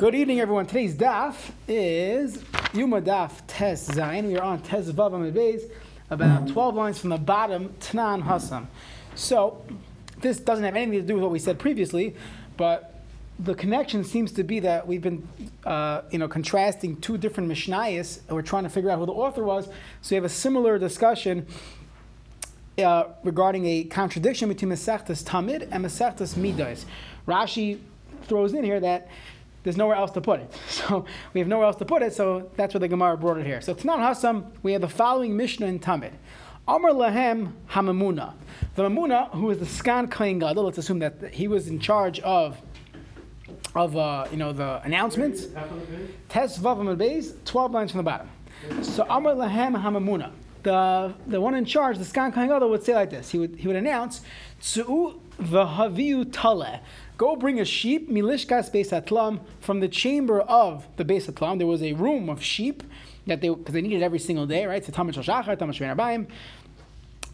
Good evening, everyone. Today's daf is Yuma Daf Tes Zayin. We are on Tes Vav Amid Beis, about 12 lines from the bottom, Tnan Hasam. So, this doesn't have anything to do with what we said previously, but the connection seems to be that we've been, uh, you know, contrasting two different Mishnayos, and we're trying to figure out who the author was. So we have a similar discussion uh, regarding a contradiction between Masechtas Tamid and Masechtas Midas. Rashi throws in here that there's nowhere else to put it. So we have nowhere else to put it, so that's where the Gemara brought it here. So Tanan Hasam, we have the following Mishnah in Tamid. Amr Lahem Hamamuna. The Mamuna, who is the Skan Kain Gadol, let's assume that he was in charge of of uh, you know the announcements. Tes Vavam Beis, 12 lines from the bottom. So Amr Lahem Hamamuna. The, the one in charge, the Skan Gadol, would say like this. He would, he would announce, Tsu'u v'haviu tale. Go bring a sheep, milishkas beis hatlam, from the chamber of the beis hatlam. There was a room of sheep that they because they needed every single day, right? So tamid shachar, tamid shvein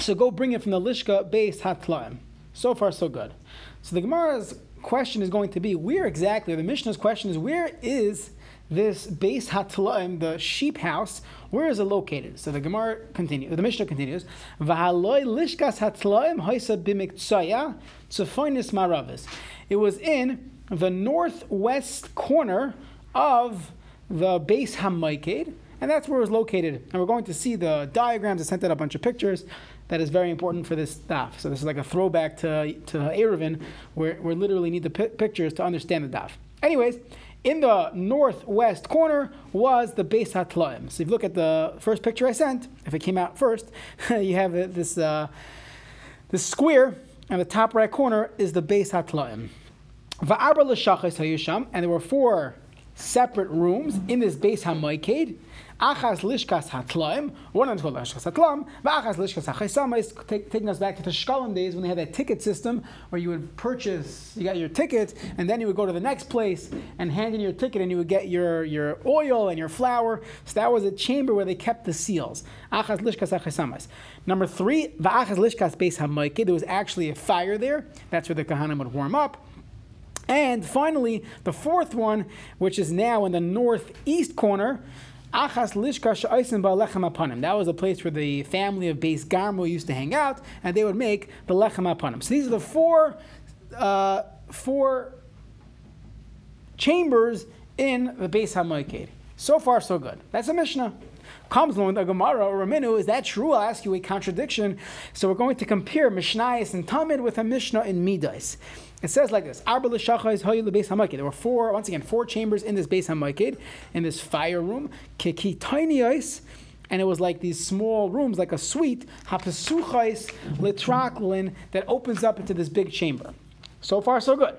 So go bring it from the lishka beis hatlam. So far, so good. So the Gemara's question is going to be where exactly, the Mishnah's question is where is this beis hatlaim, the sheep house, where is it located? So the Gemara continues, the Mishnah continues, V'haloi lishkas hatlaim haisa b'miktsaya tzufoinis maravis. It was in the northwest corner of the base Hamaikid, and that's where it was located. And we're going to see the diagrams. I sent out a bunch of pictures. That is very important for this daf. So this is like a throwback to to Eruvin, where we literally need the p- pictures to understand the daf. Anyways, in the northwest corner was the Beis Hatlaim. So if you look at the first picture I sent, if it came out first, you have this, uh, this square, and the top right corner is the Beis Hatlaim. And there were four separate rooms in this Beis HaMaiked. Achas lishkas hatlaim, one is called lishkas hatlam, v'achas lishkas hachaisamais, taking us back to the Shkalim days when they had that ticket system where you would purchase, you got your ticket, and then you would go to the next place and hand in your ticket and you would get your, your oil and your flour. So that was a chamber where they kept the seals. Achas lishkas. Number three, v'achas lishkas beis hamaike, there was actually a fire there. That's where the Kahanim would warm up. And finally, the fourth one, which is now in the northeast corner, Achas. That was a place where the family of Beis Garmo used to hang out, and they would make the Lechem Apanim. So these are the four, uh, four chambers in the Beis HaMoiked. So far, so good. That's a Mishnah. Comes along with the Gemara or Raminu, is that true? I'll ask you a contradiction. So we're going to compare Mishnayis and Tamid with a Mishnah in Midas. It says like this: There were four, once again, four chambers in this base hamakid, in this fire room. And it was like these small rooms, like a suite, hapasuchais litraklin, that opens up into this big chamber. So far, so good.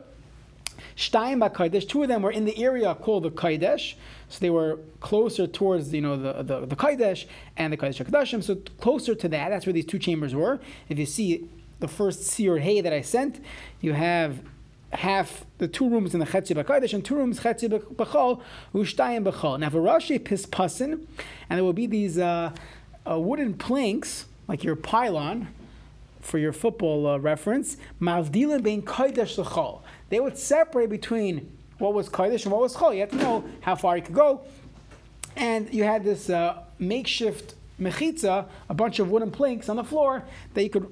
Shtayim Kaidesh, two of them were in the area called the Kaidesh, so they were closer towards you know the the, the Kaidesh and the Kaidesh Kadashim, so closer to that. That's where these two chambers were. If you see the first seer hay that I sent, you have half the two rooms in the Chetzi B'Kodesh and two rooms Chetzi B'Chol, Ushtayim B'Chol. Now, Varashi Pispasin, and there will be these uh, uh, wooden planks, like your pylon, for your football uh, reference, Mavdila being Kodesh L'Chol. They would separate between what was Kodesh and what was Chol. You have to know how far you could go. And you had this uh, makeshift mechitza, a bunch of wooden planks on the floor that you could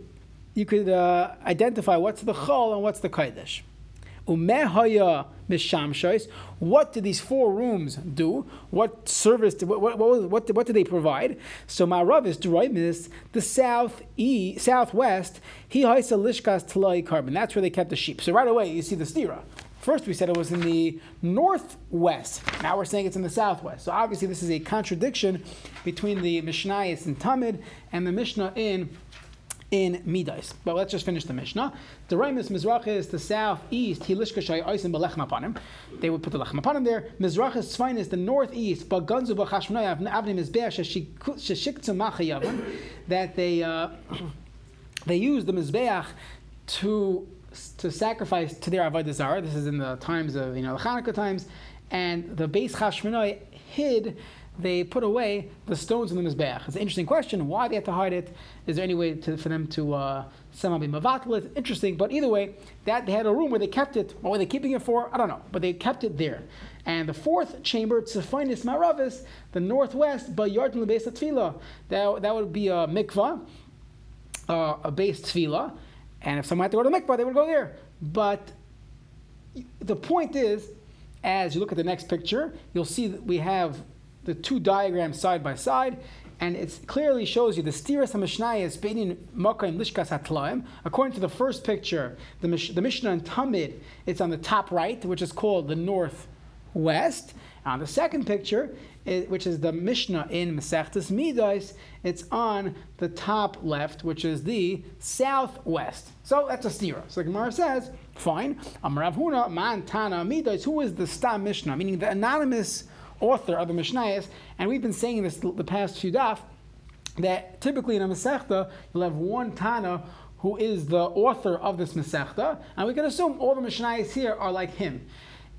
you could uh, identify what's the chol and what's the kodesh. What do these four rooms do? What service? Did, what, what, what, what, did they provide? So my Marav is is the south e southwest. He haisa lishkas talai carbon. That's where they kept the sheep. So right away you see the stira. First, we said it was in the northwest. Now we're saying it's in the southwest. So obviously, this is a contradiction between the Mishnayos in Tamid and the Mishnah in in Midas. But let's just finish the Mishnah. The Raimus Mizrach is the southeast. Hilishkashai Oisim Belechem upon They would put the lechem upon him there. Mizrach is Tzvain the northeast. But Gunzu Avnim is Be'er Sheshiktzum Machayavim. That they uh, they use the Mizbeach to to sacrifice to their avodah zarah. This is in the times of you know the Hanukkah times, and the base Chashmonai hid they put away the stones in the Mizbeach. It's an interesting question why they had to hide it. Is there any way to, for them to uh, somehow be Mavatal Interesting, but either way, that they had a room where they kept it. What were they keeping it for? I don't know, but they kept it there. And the fourth chamber, Tzefonis Maravis, the northwest, Bayartin Lebes Tefillah. That, that would be a mikvah, uh, a base tefillah. And if someone had to go to the mikvah, they would go there. But the point is, as you look at the next picture, you'll see that we have the two diagrams side by side, and it clearly shows you the stiras HaMishnayis Beinin Makkah and Lishkas HaTlaim. According to the first picture, the, the Mishnah in Tamid, it's on the top right, which is called the northwest. On the second picture, it, which is the Mishnah in Masechtas Midas, it's on the top left, which is the southwest. So that's a stira. So the Gemara says, fine. Amarav Huna Man Midas. Who is the Stam Mishnah? Meaning the anonymous author of the Mishnayos, and we've been saying this the past few daf, that typically in a Masechta, you'll have one Tana who is the author of this Masechta, and we can assume all the Mishnayos here are like him.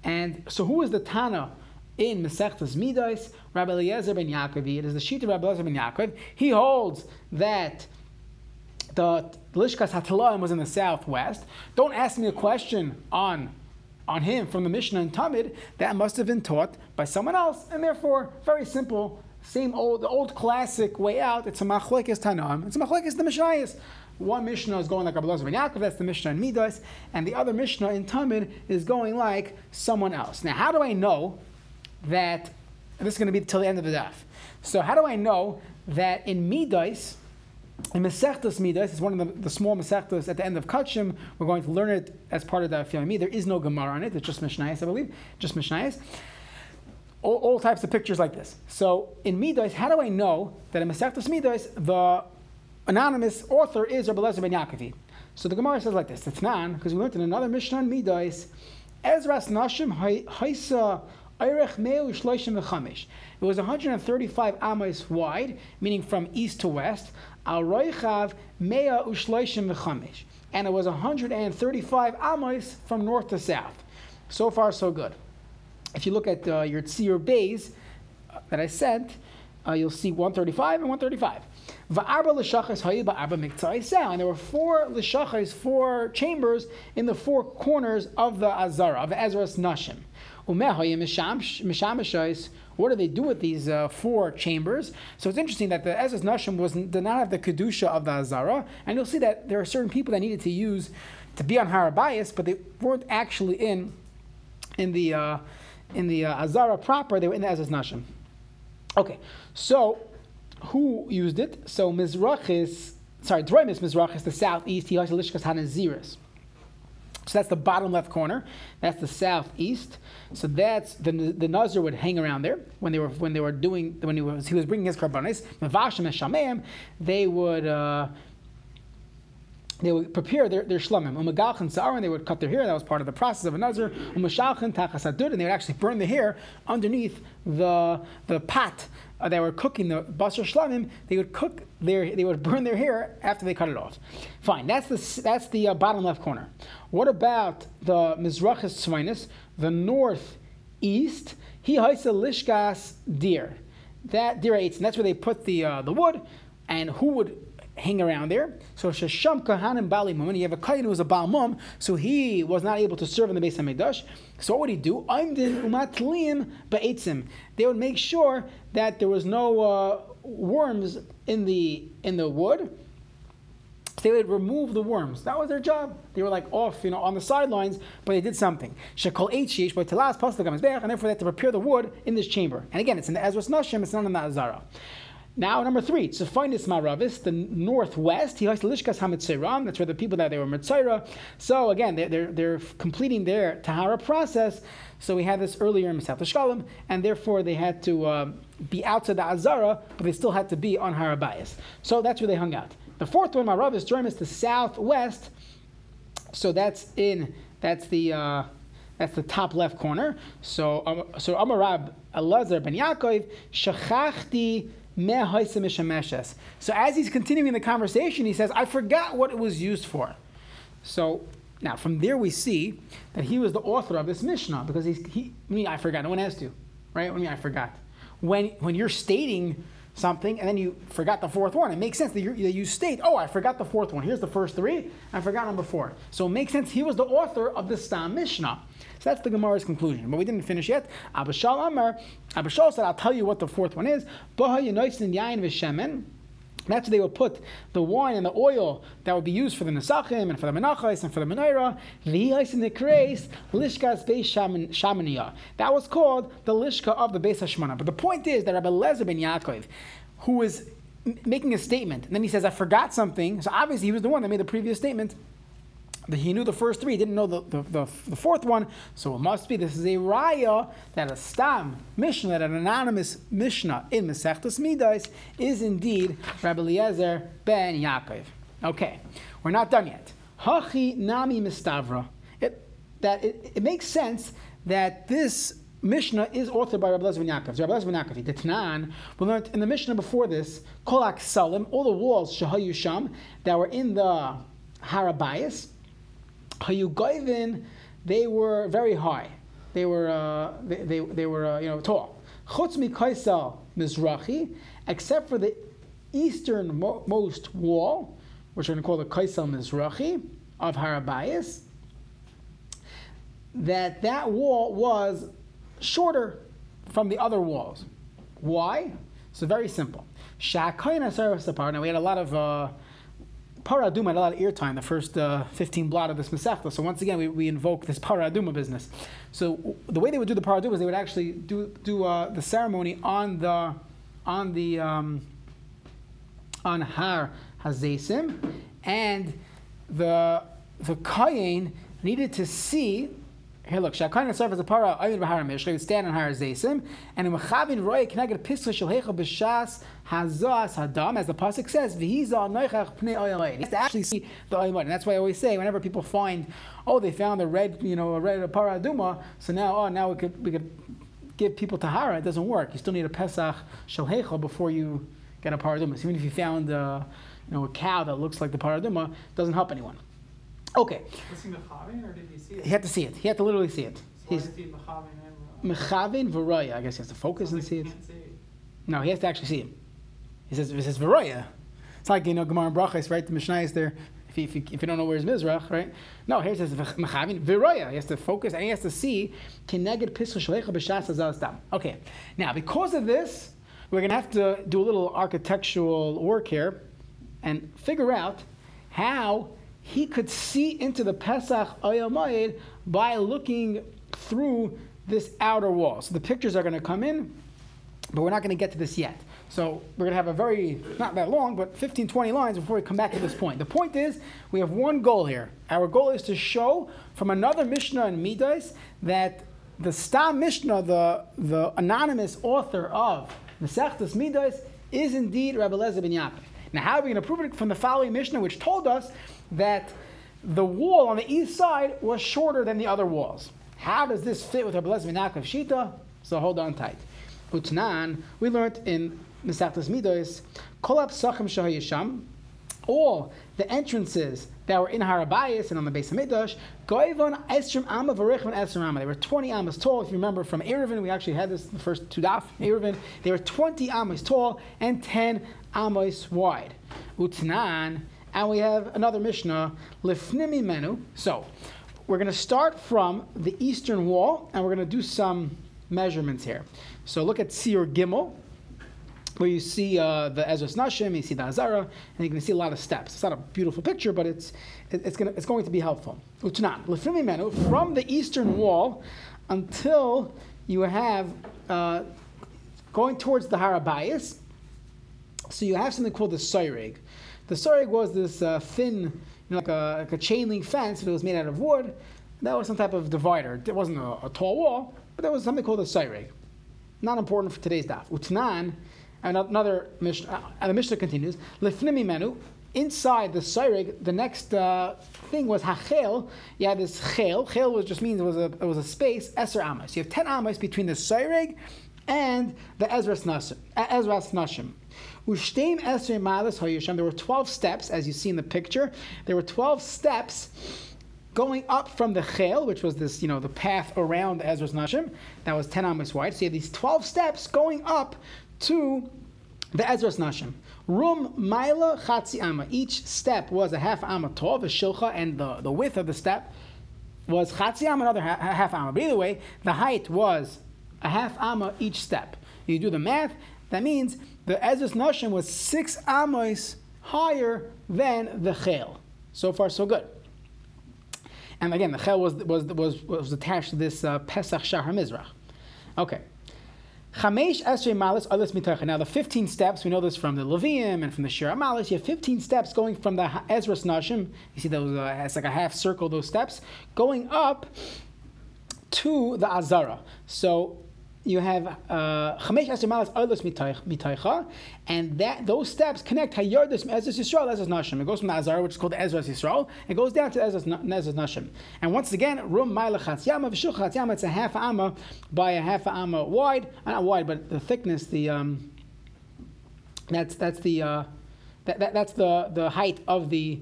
And so who is the Tana in Masechtas Midas? Rabbi Eliezer ben Yaakov. It is the sheet of Rabbi Eliezer ben Yaakov. He holds that the Lishkas Hatalaim was in the southwest. Don't ask me a question on on him from the Mishnah and Tamid, that must have been taught by someone else, and therefore, very simple, same old, the old classic way out. It's a machlekes tanam. It's a machlekes the Mishnayos. One Mishnah is going like Rabbi ben Yaakov, that's the Mishnah in Midas, and the other Mishnah in Tamid is going like someone else. Now, how do I know that? this is going to be till the end of the daf. So, how do I know that in Midas? In Masechtas Midas, it's one of the, the small Masechtas at the end of Kachim. We're going to learn it as part of the Fiyami. There is no Gemara on it, it's just Mishnayos, I believe. Just Mishnayos. All, all, types of pictures like this. So in Midas, how do I know that in Masechtas Midas, the anonymous author is Rabbi Lezer ben Yaakov? So the Gemara says like this. It's nan, because we learned in another Mishnah in Midas, Ezras Nashim Haisa. It was 135 amos wide, meaning from east to west. Al Roichav Mea Ushloishim V'chamish. And it was 135 amos from north to south. So far, so good. If you look at uh, your Tzir Bays uh, that I sent, uh, you'll see 135 and 135. And there were four lishachas, four chambers in the four corners of the Azara, of Ezra's Nashim. What do they do with these uh, four chambers? So it's interesting that the Ezra's Nashim was, did not have the Kedusha of the Azara, and you'll see that there are certain people that needed to use to be on Harabayas, but they weren't actually in in the uh, in the uh, Azara proper, they were in the Ezra's Nashim. Okay, so who used it? So Mizrachis, sorry, Droimis Mizrachis, the southeast, he has Lishkas Hanaziris. So that's the bottom left corner. That's the southeast. So that's the the Nazir would hang around there when they were when they were doing when he was he was bringing his karbanis. Mavashim and Shameim, they would. Uh, they would prepare their, their shlamim. Umagalchan sa'aron, they would cut their hair. That was part of the process of a nazir. Umashalchan tachasadud, and they would actually burn the hair underneath the the pot uh, that were cooking the basar shlamim. They would cook their, they would burn their hair after they cut it off. Fine, that's the that's the uh, bottom left corner. What about the mizrachis tzvainis, the northeast? He haisa lishkas deer. That deer eats, and that's where they put the uh, the wood. And who would hang around there. So Shasham Kahanim Bali Mum, and you have a Kayan who was a Baal Mum, so he was not able to serve in the base of Mikdash. So what would he do? Aimdin Umatlim Ba'etzim. They would make sure that there was no uh, worms in the in the wood. They would remove the worms. That was their job. They were like off, you know, on the sidelines, but they did something. Shekol H by Telas and therefore they had to prepare the wood in this chamber. And again, it's in the Ezra's Nashim, it's not in the Azara. Now, number three, Tzefonis Maravis, the northwest. He likes the Lishkas Hamitziram. That's where the people that they were Mitzayra. So again, they're, they're, they're, completing their Tahara process. So we had this earlier in Masat Shkalim, and therefore they had to uh, be outside the Azara, but they still had to be on Harabayas. So that's where they hung out. The fourth one, Maravis, Jerem, is the southwest. So that's in, that's the. Uh, that's the top left corner. So, um, so Amarab Elazar ben Yaakov, Shachachti so as he's continuing the conversation, he says, I forgot what it was used for. So now from there we see that he was the author of this Mishnah because he's, he, I mean, I forgot. No one has to, right? I mean, I forgot. when when you're stating something and then you forgot the fourth one. It makes sense that, you that you state, oh, I forgot the fourth one. Here's the first three. I forgot number four. So it makes sense. He was the author of the Stam uh, Mishnah. So that's the Gemara's conclusion. But we didn't finish yet. Abba Shaul Amar, Abba Shaul said, I'll tell you what the fourth one is. That's where they would put the wine and the oil that would be used for the Nesachim and for the Menachos and for the Menorah. Lishkas Beis Shamaniya. That was called the Lishka of the Beis Hashmana. But the point is that Rabbi Lezer ben Yaakov, who was making a statement, and then he says, I forgot something. So obviously he was the one that made the previous statement he knew the first three, didn't know the, the, the, the, fourth one, so it must be this is a raya that a stam mishnah, that an anonymous mishnah in Masechtas Midas is indeed Rabbi Eliezer ben Yaakov. Okay, we're not done yet. Hachi nami mistavra. It, that it, it makes sense that this Mishnah is authored by Rabbi ben Yaakov. Rabbi ben Yaakov, the Tanan, we learned in the Mishnah before this, Kolak Salim, all the walls, Shahayu Sham, that were in the Harabayas, Hayugoivin, they were very high. They were, uh, they, they, they, were uh, you know, tall. Chutz Kaisal Mizrachi, except for the easternmost wall, which we're going to call the Kaisal Mizrachi of Harabayas, that that wall was shorter from the other walls. Why? So very simple. Now we had a lot of uh, Paraduma had a lot of ear time, the first uh, 15 blot of this Masechta. So once again, we, we invoke this Paraduma business. So the way they would do the Paraduma is they would actually do, do uh, the ceremony on the on the um, on Har Hazesim, and the the Kayin needed to see here, look, Shakayin serve as a para Ayud Bahar Mishra, would stand on Har Zaysim, and in Mechavin Roy Kneged Pisla Shalhecha B'Shas Hazas Hadam, as the pasuk says, V'Hiza Noichach Pnei Oyalay. He has to actually see the Oyalay, and that's why I always say, whenever people find, oh, they found a red, you know, a red para Aduma, so now, oh, now we could we could give people Tahara. It doesn't work. You still need a Pesach Shalhecha before you get a paraduma. So even if you found, uh, you know, a cow that looks like the paraduma, doesn't help anyone. Okay. Was he mechaven or did he see it? He had to see it. He had to literally see it. So He's mechaven v'roya. I guess he has to focus and see it. see it. No, he has to actually see him. He says, "It says v'roya." It's like you know Gemara and Brachas, right? The Mishnah is there. If you, if, you, if you don't know where's Mizrach, right? No, here it says mechavin v'roya. He has to focus and he has to see kineged pischa shalecha b'shas Okay, now because of this, we're going to have to do a little architectural work here and figure out how he could see into the Pesach Oyel by looking through this outer wall. So the pictures are going to come in, but we're not going to get to this yet. So we're going to have a very, not that long, but 15, 20 lines before we come back to this point. The point is, we have one goal here. Our goal is to show from another Mishnah in Midas that the Stam Mishnah, the, the anonymous author of the Sechtas Midas, is indeed Rabbi Lezer ben Yaakov. Now, how are we going to prove it from the following Mishnah, which told us that the wall on the east side was shorter than the other walls. How does this fit with Rabbi Lezer Minakav Shita? So hold on tight. Utnan, we learned in Mesachtas Midos, Kolab Sachim Shahayisham, all the entrances that were in Harabayas and on the base of Midrash, Goivon Esrim Amma Varichman Esrim. They were 20 Ammas tall. If you remember from Eruvin, we actually had this the first two daf, Eruvin. They were 20 Ammas tall and 10 Ammas wide. Utnan, and we have another Mishnah, Lifnimi Menu. So, we're going to start from the eastern wall, and we're going to do some measurements here. So look at Sir Gimel, where you see uh, the Ezra Nashim, you see the Azara, and you can see a lot of steps. It's not a beautiful picture, but it's, it's, gonna, it's going to be helpful. Utnan, Lifnimi Menu, from the eastern wall until you have uh, going towards the Harabayas. So you have something called the Soirig. The soreg was this uh, thin, you know, like a, like a chain link fence, it was made out of wood. That was some type of divider. It wasn't a, a tall wall, but there was something called a soreg. Not important for today's daf. Utnan, another Mishnah, and the Mishnah continues, Lefnimi menu, inside the soreg, the next uh, thing was hachel. You had this chel. Chel was just means it was a it was a space. Eser amos. You have ten amos between the soreg and the Ezras Nashim. Ezras Nashim. Ushtem Esrei Malas. There were 12 steps, as you see in the picture. There were 12 steps going up from the Chel, which was this, you know, the path around Ezra's Nashim, that was 10 amos wide. So you had these 12 steps going up to the Ezra's Nashim. Rum Maila Chatzi Amma. Each step was a half Amma tall, the Shilcha, and the, the width of the step was Chatzi Amma, another half, half Amma. But either way, the height was a half Amma each step. You do the math, that means the Ezra's Nashim was six Amos higher than the Chel. So far, so good. And again, the Chel was, was, was, was attached to this uh, Pesach Shahar Mizrach. Okay. Chamesh Esrei Malis. Now, the 15 steps, we know this from the Levium and from the Shira Malis. You have 15 steps going from the Ezra's Nashim. You see those, uh, it's like a half circle, those steps, going up to the Azara. So you have chamesh esrei malas oilos mitaycha, and that those steps connect hayardis Ezras Yisrael Ezras Nashim. It goes from the Azar, which is called Ezras Yisrael, it goes down to Ezras Nashim. And once again, rum ma'ila chatziyama chatziyama. It's a half amma by a half amma wide, uh, not wide, but the thickness, the um, that's that's the uh, that, that, that's the the height of the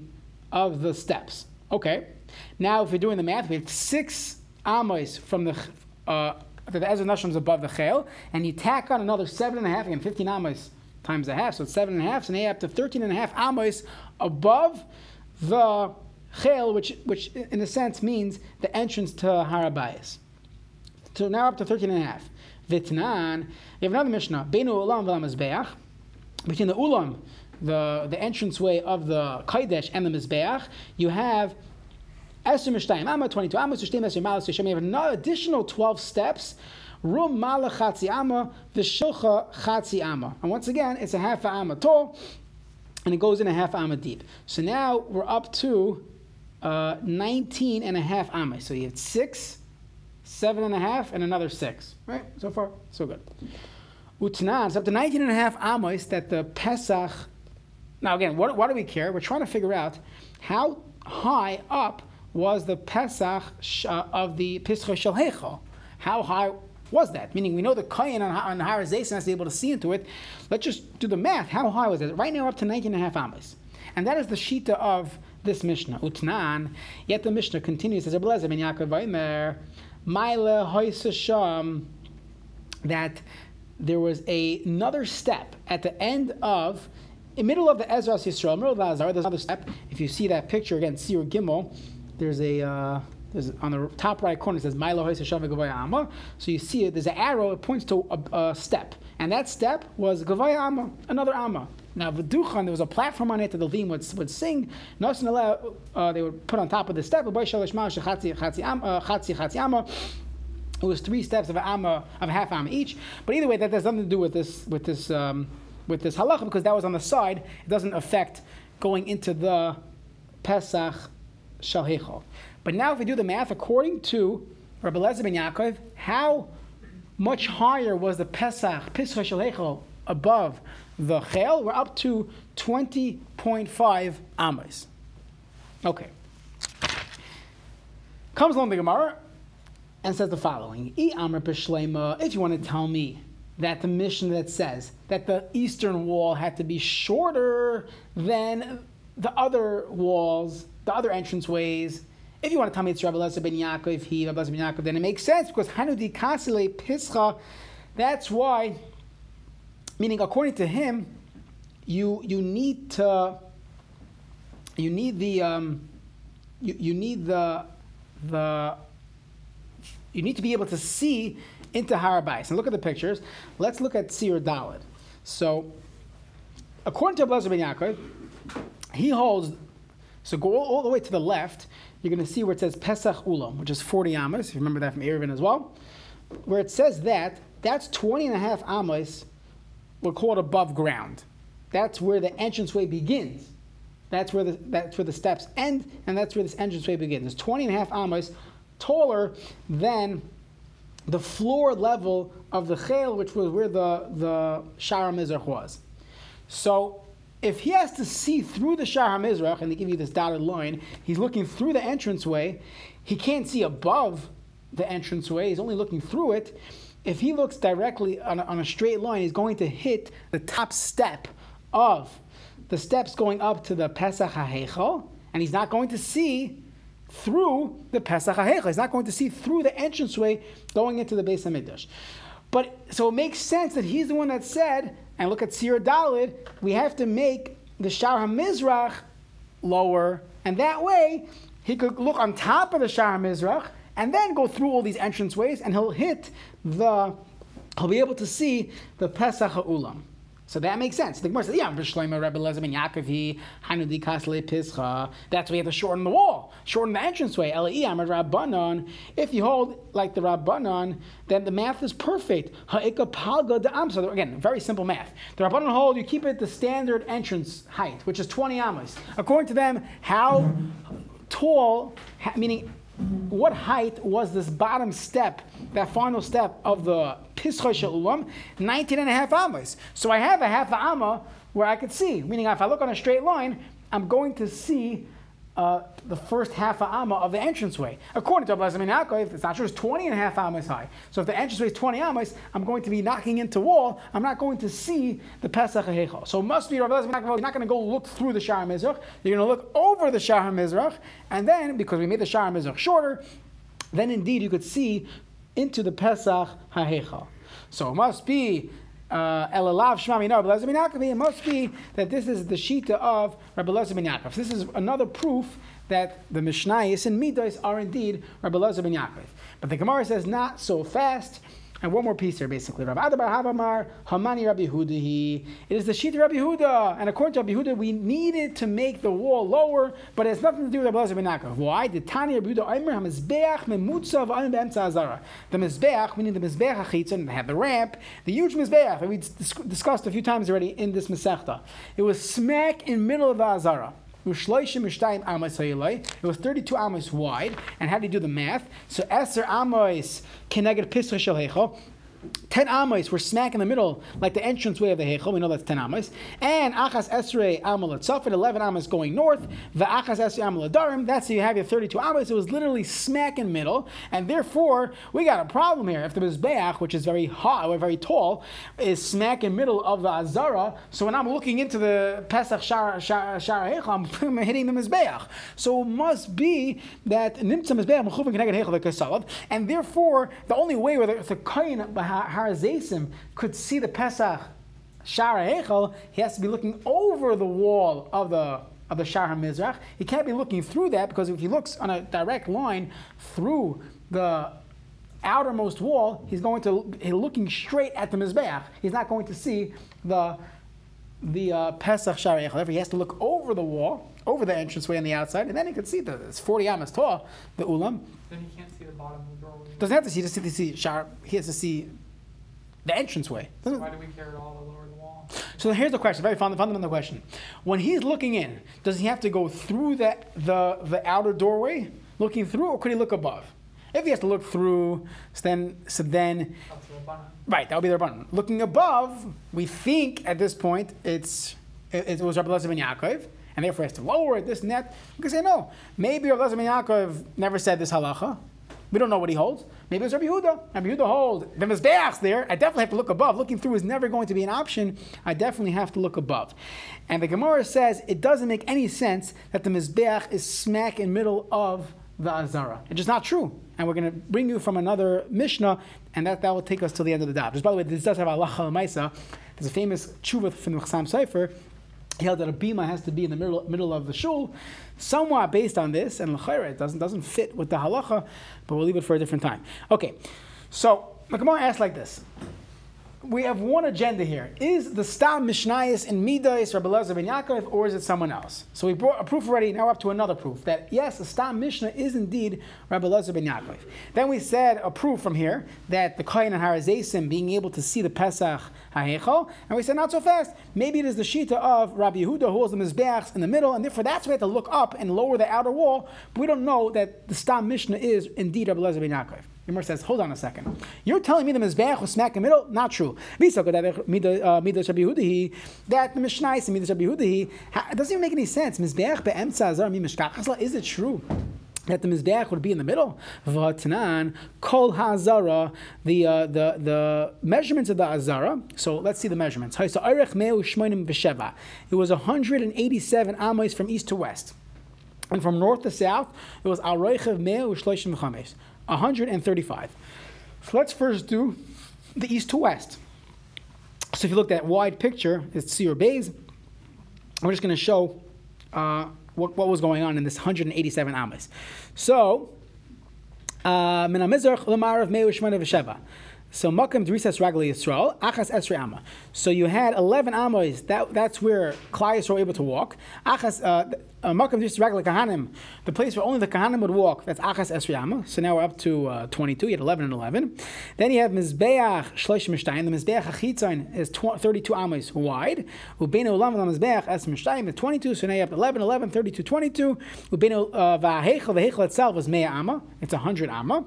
of the steps. Okay. Now, if we're doing the math, we have six amos from the uh, the Ezra Nashim is above the Chel, and you tack on another seven and a half, again, 15 amos times a half, so it's seven and a half, so now you have to 13 and a half amos above the Chel, which, which in a sense means the entrance to Harabayas. So now up to 13 and a half. Vitnan, you have another Mishnah, Beinu Ulam V'Lamazbeach, between the Ulam, the, the entranceway of the Kaidesh and the Mizbeach, you have Eser Mishtayim, Amma 22, Amma Sushtim Eser Malas Yishem. You have another additional 12 steps. Rum Mala Chatzi Amma, Vishilcha Chatzi Amma. And once again, it's a half Amma tall, and it goes in a half Amma deep. So now we're up to uh, 19 and a half Amma. So you have six, seven and a half, and another six. Right? So far, so good. Utnan, it's up to 19 and a half Amos that the Pesach. Now, again, what, what do we care? We're trying to figure out how high up was the Pesach uh, of the Pischa Shel How high was that? Meaning, we know the Kayan on, on Har Zayson has to be able to see into it. Let's just do the math. How high was it? Right now, up to 19 and a half amas. And that is the Shita of this Mishnah. Utnan. Yet the Mishnah continues, as Abelezer ben Yaakov Vaimer, Maile Hoysasham, that there was a, another step at the end of, in middle of the Ezra Yisrael, middle of the Azar, there's another step. If you see that picture again, Sir Gimel, there's a uh, there's on the top right corner it says Milo Amma. So you see it. There's an arrow. It points to a, a step, and that step was Gavaya Amma, another Amma. Now v'duchan, there was a platform on it that the Levim would, would sing. Uh, they would put on top of the step. It was three steps of amma, of a half amma each. But either way, that has nothing to do with this with this um, with this halacha because that was on the side. It doesn't affect going into the Pesach Shalhechol. But now, if we do the math, according to Rabbi Lezer ben Yaakov, how much higher was the Pesach, Pesach Shalhechol, above the Chel? We're up to 20.5 Amos. Okay. Comes along the Gemara and says the following: If you want to tell me that the mission that says that the eastern wall had to be shorter than the other walls the other entrance ways. If you want to tell me it's Rabbi Lezer ben Yaakov, he Rabbi Lezer ben Yaakov, then it makes sense because Hanudi Kasile Pischa. That's why, meaning according to him, you you need to you need the um, you, you need the the you need to be able to see into Harabais. And look at the pictures. Let's look at Sir Dalid. So, according to Rabbi ben Yaakov, he holds so go all, all, the way to the left, you're going to see where it says Pesach Ulam, which is 40 amas. You remember that from Eruvin as well. Where it says that, that's 20 and a half amos, we'll call it above ground. That's where the entranceway begins. That's where the, that's where the steps end, and that's where this entranceway begins. It's 20 and a half amos taller than the floor level of the chel, which was where the, the Shara Mizrach was. So if he has to see through the Shah HaMizrach, and they give you this dotted line, he's looking through the entranceway, he can't see above the entranceway, he's only looking through it. If he looks directly on a, on a straight line, he's going to hit the top step of the steps going up to the Pesach HaHechel, and he's not going to see through the Pesach HaHechel. He's not going to see through the entranceway going into the Beis Hamikdash. But so it makes sense that he's the one that said, and look at Sir Dalid, we have to make the Shar HaMizrach lower, and that way he could look on top of the Shar HaMizrach and then go through all these entranceways, and he'll hit the, he'll be able to see the Pesach HaUlam. So that makes sense. The Gemara says, "Yeah, B'Shloima Rebbe Lezer ben Yaakov Hanudi Kasle Pischa." That's why you have to shorten the wall, shorten the entranceway. Elai Amar Rabbanon. If you hold like the Rabbanon, then the math is perfect. Ha'ika Palga Da'am. So again, very simple math. The Rabbanon hold you keep it the standard entrance height, which is twenty amos. According to them, how tall, meaning Mm-hmm. what height was this bottom step, that final step of the Pischa Ulam? 19 and a half amas. So I have a half amma where I could see, meaning if I look on a straight line, I'm going to see uh, the first half a amma of the entranceway. According to Abelazar Yaakov, if it's not true, it's 20 and a half amas high. So if the entranceway is 20 amas, I'm going to be knocking into wall, I'm not going to see the Pesach HaHechel. So it must be Abelazar Yaakov, you're not going to go look through the Shar Mizrach, you're going to look over the Shar Mizrach, and then, because we made the Shar Mizrach shorter, then indeed you could see into the Pesach HaHechel. So it must be Uh, Elalav Shmami no, Rabbi Lezer It must be that this is the shita of Rabbi Lezer ben Yaakov. This is another proof that the Mishnayos and Midas are indeed Rabbi Lezer ben Yaakov. But the Gemara says not so fast. And one more piece here, basically. Rav Adabar Havamar, Hamani Rabbi Hudahi. It is the sheet of Rabbi Huda. And according to Rabbi Huda, we needed to make the wall lower, but it has nothing to do with Rabbi Lazar ben Why? The Tani Rabbi Huda Omer HaMizbeach Memutza V'Anim Be'emtza Azara. The Mizbeach, meaning the Mizbeach HaChitzon, they have the ramp, the huge Mizbeach that we discussed a few times already in this Masechta. It was smack in middle of the Azara. It was 32 amos wide. And how do you do the math? So Eser amos keneged pisra shel 10 amos were smack in the middle, like the entrance way of the Hechel. We know that's 10 amos. And Achas Esrei Amal Tzafet, 11 amos going north. The Achas Esrei Amal Darim, that's you have your 32 amos. It was literally smack in the middle. And therefore, we got a problem here. If the Mizbeach, which is very high or very tall, is smack in the middle of the Azara, so when I'm looking into the Pesach Shara Hechel, I'm hitting the Mizbeach. So it must be that Nimtza Mizbeach, and therefore, the only way where the Kain Har Zesim could see the Pesach Shara Echel, he has to be looking over the wall of the of the Shara Mizrach. He can't be looking through that because if he looks on a direct line through the outermost wall, he's going to he's looking straight at the Mizbeach. He's not going to see the the uh, Pesach Shara Echel. He has to look over the wall, over the entranceway on the outside, and then he can see the it's 40 amas tall, the ulam. Then he can't see the bottom of the doorway. Doesn't have to see, he just to see Shara. He has to see the entranceway. So why do we care at all to lower the wall? So here's the question, very fundamental question. When he's looking in, does he have to go through the, the, the outer doorway, looking through, or could he look above? If he has to look through, so then, so then right, that would be the button. Looking above, we think at this point it's it, it was Rabbi Lezer ben Yaakov, and therefore he has to lower it, this and that. We can say no. Maybe Rabbi Lezer ben Yaakov never said this halacha. We don't know what he holds. Maybe it's Rabbi Yehuda. Rabbi Yehuda holds. The Mizbeach's there. I definitely have to look above. Looking through is never going to be an option. I definitely have to look above. And the Gemara says it doesn't make any sense that the Mizbeach is smack in middle of the Azara. It's just not true. And we're going to bring you from another Mishnah, and that, that will take us to the end of the daf. Just by the way, this does have Allah Maisa. There's a famous tshuva from the Chassam Sofer he held that a bima has to be in the middle, middle of the shul, somewhat based on this, and l'chayra, it doesn't, doesn't fit with the halacha, but we'll leave it for a different time. Okay, so the Gemara asks like this we have one agenda here. Is the Stam Mishnayis in Midas, Rabbi Lezer ben Yaakov, or is it someone else? So we brought a proof already, now up to another proof, that yes, the Stam Mishnah is indeed Rabbi Lezer ben Yaakov. Then we said a proof from here that the Kohen and Harazesim being able to see the Pesach HaHechel, and we said not so fast. Maybe it is the Shita of Rabbi Yehuda who holds the Mizbeachs in the middle, and therefore that's why we have to look up and lower the outer wall, but we don't know that the Stam Mishnah is indeed Rabbi Lezer ben Yaakov. Yomar says, hold on a second. You're telling me the Mizbeach was smack in the middle? Not true. That the Mishnah is Midas it doesn't even make any sense. Mizbeach mi. Is it true? that the mizbeach would be in the middle. V'atanan kol ha'azara, the uh, the the measurements of the azara. So let's see the measurements. It was 187 amos from east to west. And from north to south, it was Al Reichev Mea Ushloishim V'chamesh, 135. So let's first do the east to west. So if you look at that wide picture, it's Seir Bays. We're just going to show uh, what, what was going on in this 187 amas. So, uh, So Makam Drisas Ragli Yisrael, Achas Esri Amma. So you had 11 Amos, that, that's where Klai were able to walk. Achas, uh, uh, Makam Drisas Ragli Kahanim, the place where only the Kahanim would walk, that's Achas Esri Amma. So now we're up to uh, 22, you had 11 and 11. Then you have Mizbeach Shlesh Mishtayim, the Mizbeach Achitzain is tw- 32 Amos wide. Ubeinu Olam Mizbeach Es Mishtayim is 22, so now you have 11, 11, 32, 22. Ubeinu uh, Vahechel, the Hechel itself is Mea Amma, it's 100 Amma.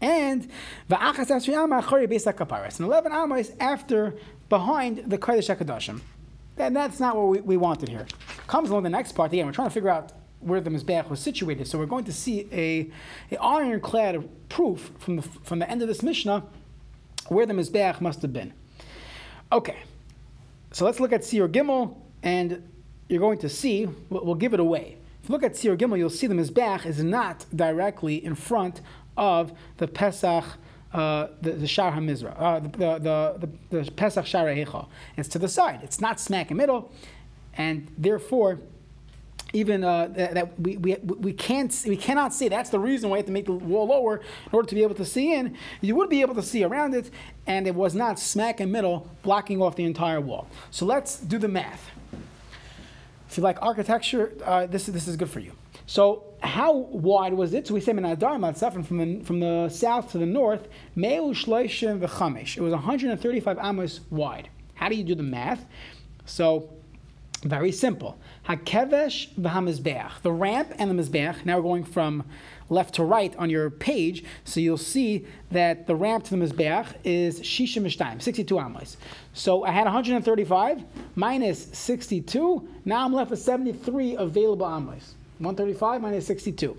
And va'achas asri amma achari beis kaparas. And 11 amma is after, behind the Kodesh HaKadoshim. And that's not what we, we wanted here. Comes along the next part. Again, we're trying to figure out where the Mizbeach was situated. So we're going to see a, a ironclad proof from the, from the end of this Mishnah where the Mizbeach must have been. Okay, so let's look at Sir Gimel, and you're going to see, we'll, we'll give it away. If you look at Sir Gimel, you'll see the Mizbeach is not directly in front of the Pesach, uh, the, the Shar HaMizra, uh, the, the, the, the Pesach Shar HaHecha. It's to the side. It's not smack in the middle, and therefore, even uh, that, that we, we, we can't we cannot see. That's the reason why you have to make the wall lower in order to be able to see in. You would be able to see around it, and it was not smack in middle, blocking off the entire wall. So let's do the math. If you like architecture, uh, this, this is good for you. So how wide was it? So we say Menadar Matzafin from the from the south to the north, Meu Shloishim v'Chamesh. It was 135 amos wide. How do you do the math? So very simple. Hakevesh v'hamizbeach. The ramp and the mizbeach. Now we're going from left to right on your page, so you'll see that the ramp to the mizbeach is shisha mishtayim, 62 amos. So I had 135 minus 62. Now I'm left with 73 available amos. 135 minus 62.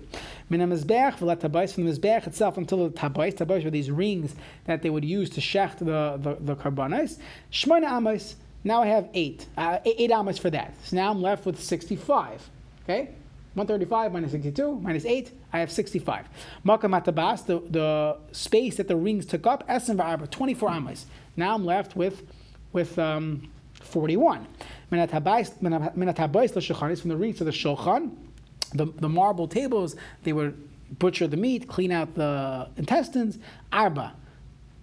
Min from the mizbeach itself until the tabais. Tabais were these rings that they would use to shecht the the, the karbanis. Shmoina amos. Now I have eight, uh, eight amos for that. So now I'm left with 65. Okay, 135 minus 62 minus 8, I have 65. Makam atabas, the, the space that the rings took up, Essen v'arba, 24 amos. Now I'm left with with um, 41. Minatabais l'shulchan from the rings to the shulchan, the, the marble tables, they would butcher the meat, clean out the intestines. Arba,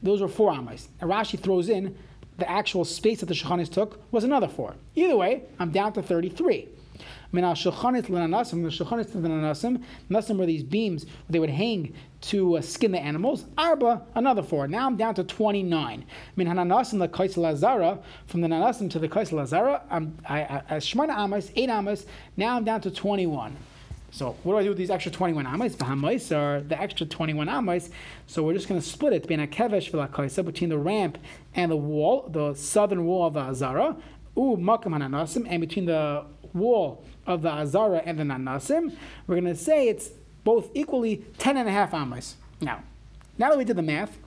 those were four amas. And Rashi throws in the actual space that the shulchanis took was another four. Either way, I'm down to 33. Min al shulchanis l'nanasim, the shulchanis to the nanasim, nasim were these beams they would hang to uh, skin the animals. Arba, another four. Now I'm down to 29. Min hananasim the kaisel lazara, from the nanasim to the kaisel lazara, I'm I, I, I amos, eight amas. Now I'm down to 21. So what do I do with these extra 21 amos? The are the extra 21 amos. So we're just going to split it between the ramp and the wall, the southern wall of the azara, u makam hananasim, and between the wall of the azara and the nanasim, we're going to say it's both equally 10 and a half amos. Now, now that we did the math,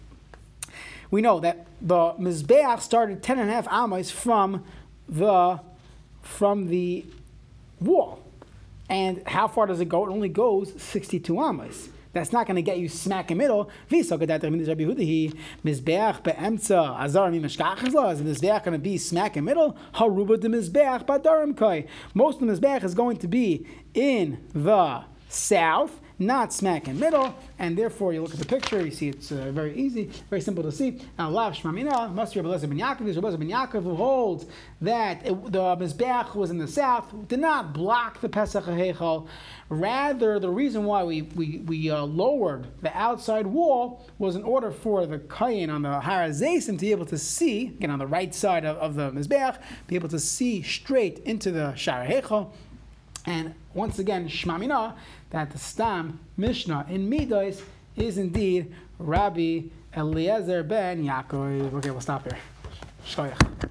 we know that the mizbeach started 10 and a half amos from the from the wall. And how far does it go? It only goes 62 amos. That's not going to get you smack in middle. Is Mizbeach going to be smack in middle? Haruba de Mizbeach. Most of the Mizbeach is going to be in the south, not smack in middle, and therefore you look at the picture, you see it's uh, very easy, very simple to see. Now, Lav Shmamina must be Rabbi ben Yaakov. Rabbi ben Yaakov holds that it, the Mizbeach was in the south, did not block the Pesach HaHechal. Rather, the reason why we, we, we uh, lowered the outside wall was in order for the Kayin on the Harazesim to be able to see, again on the right side of, of the Mizbeach, be able to see straight into the Shara. And once again, Shmamina, that the Stam Mishnah in Midas is indeed Rabbi Eliezer ben Yaakov. Okay, we'll stop here. Shkoyach.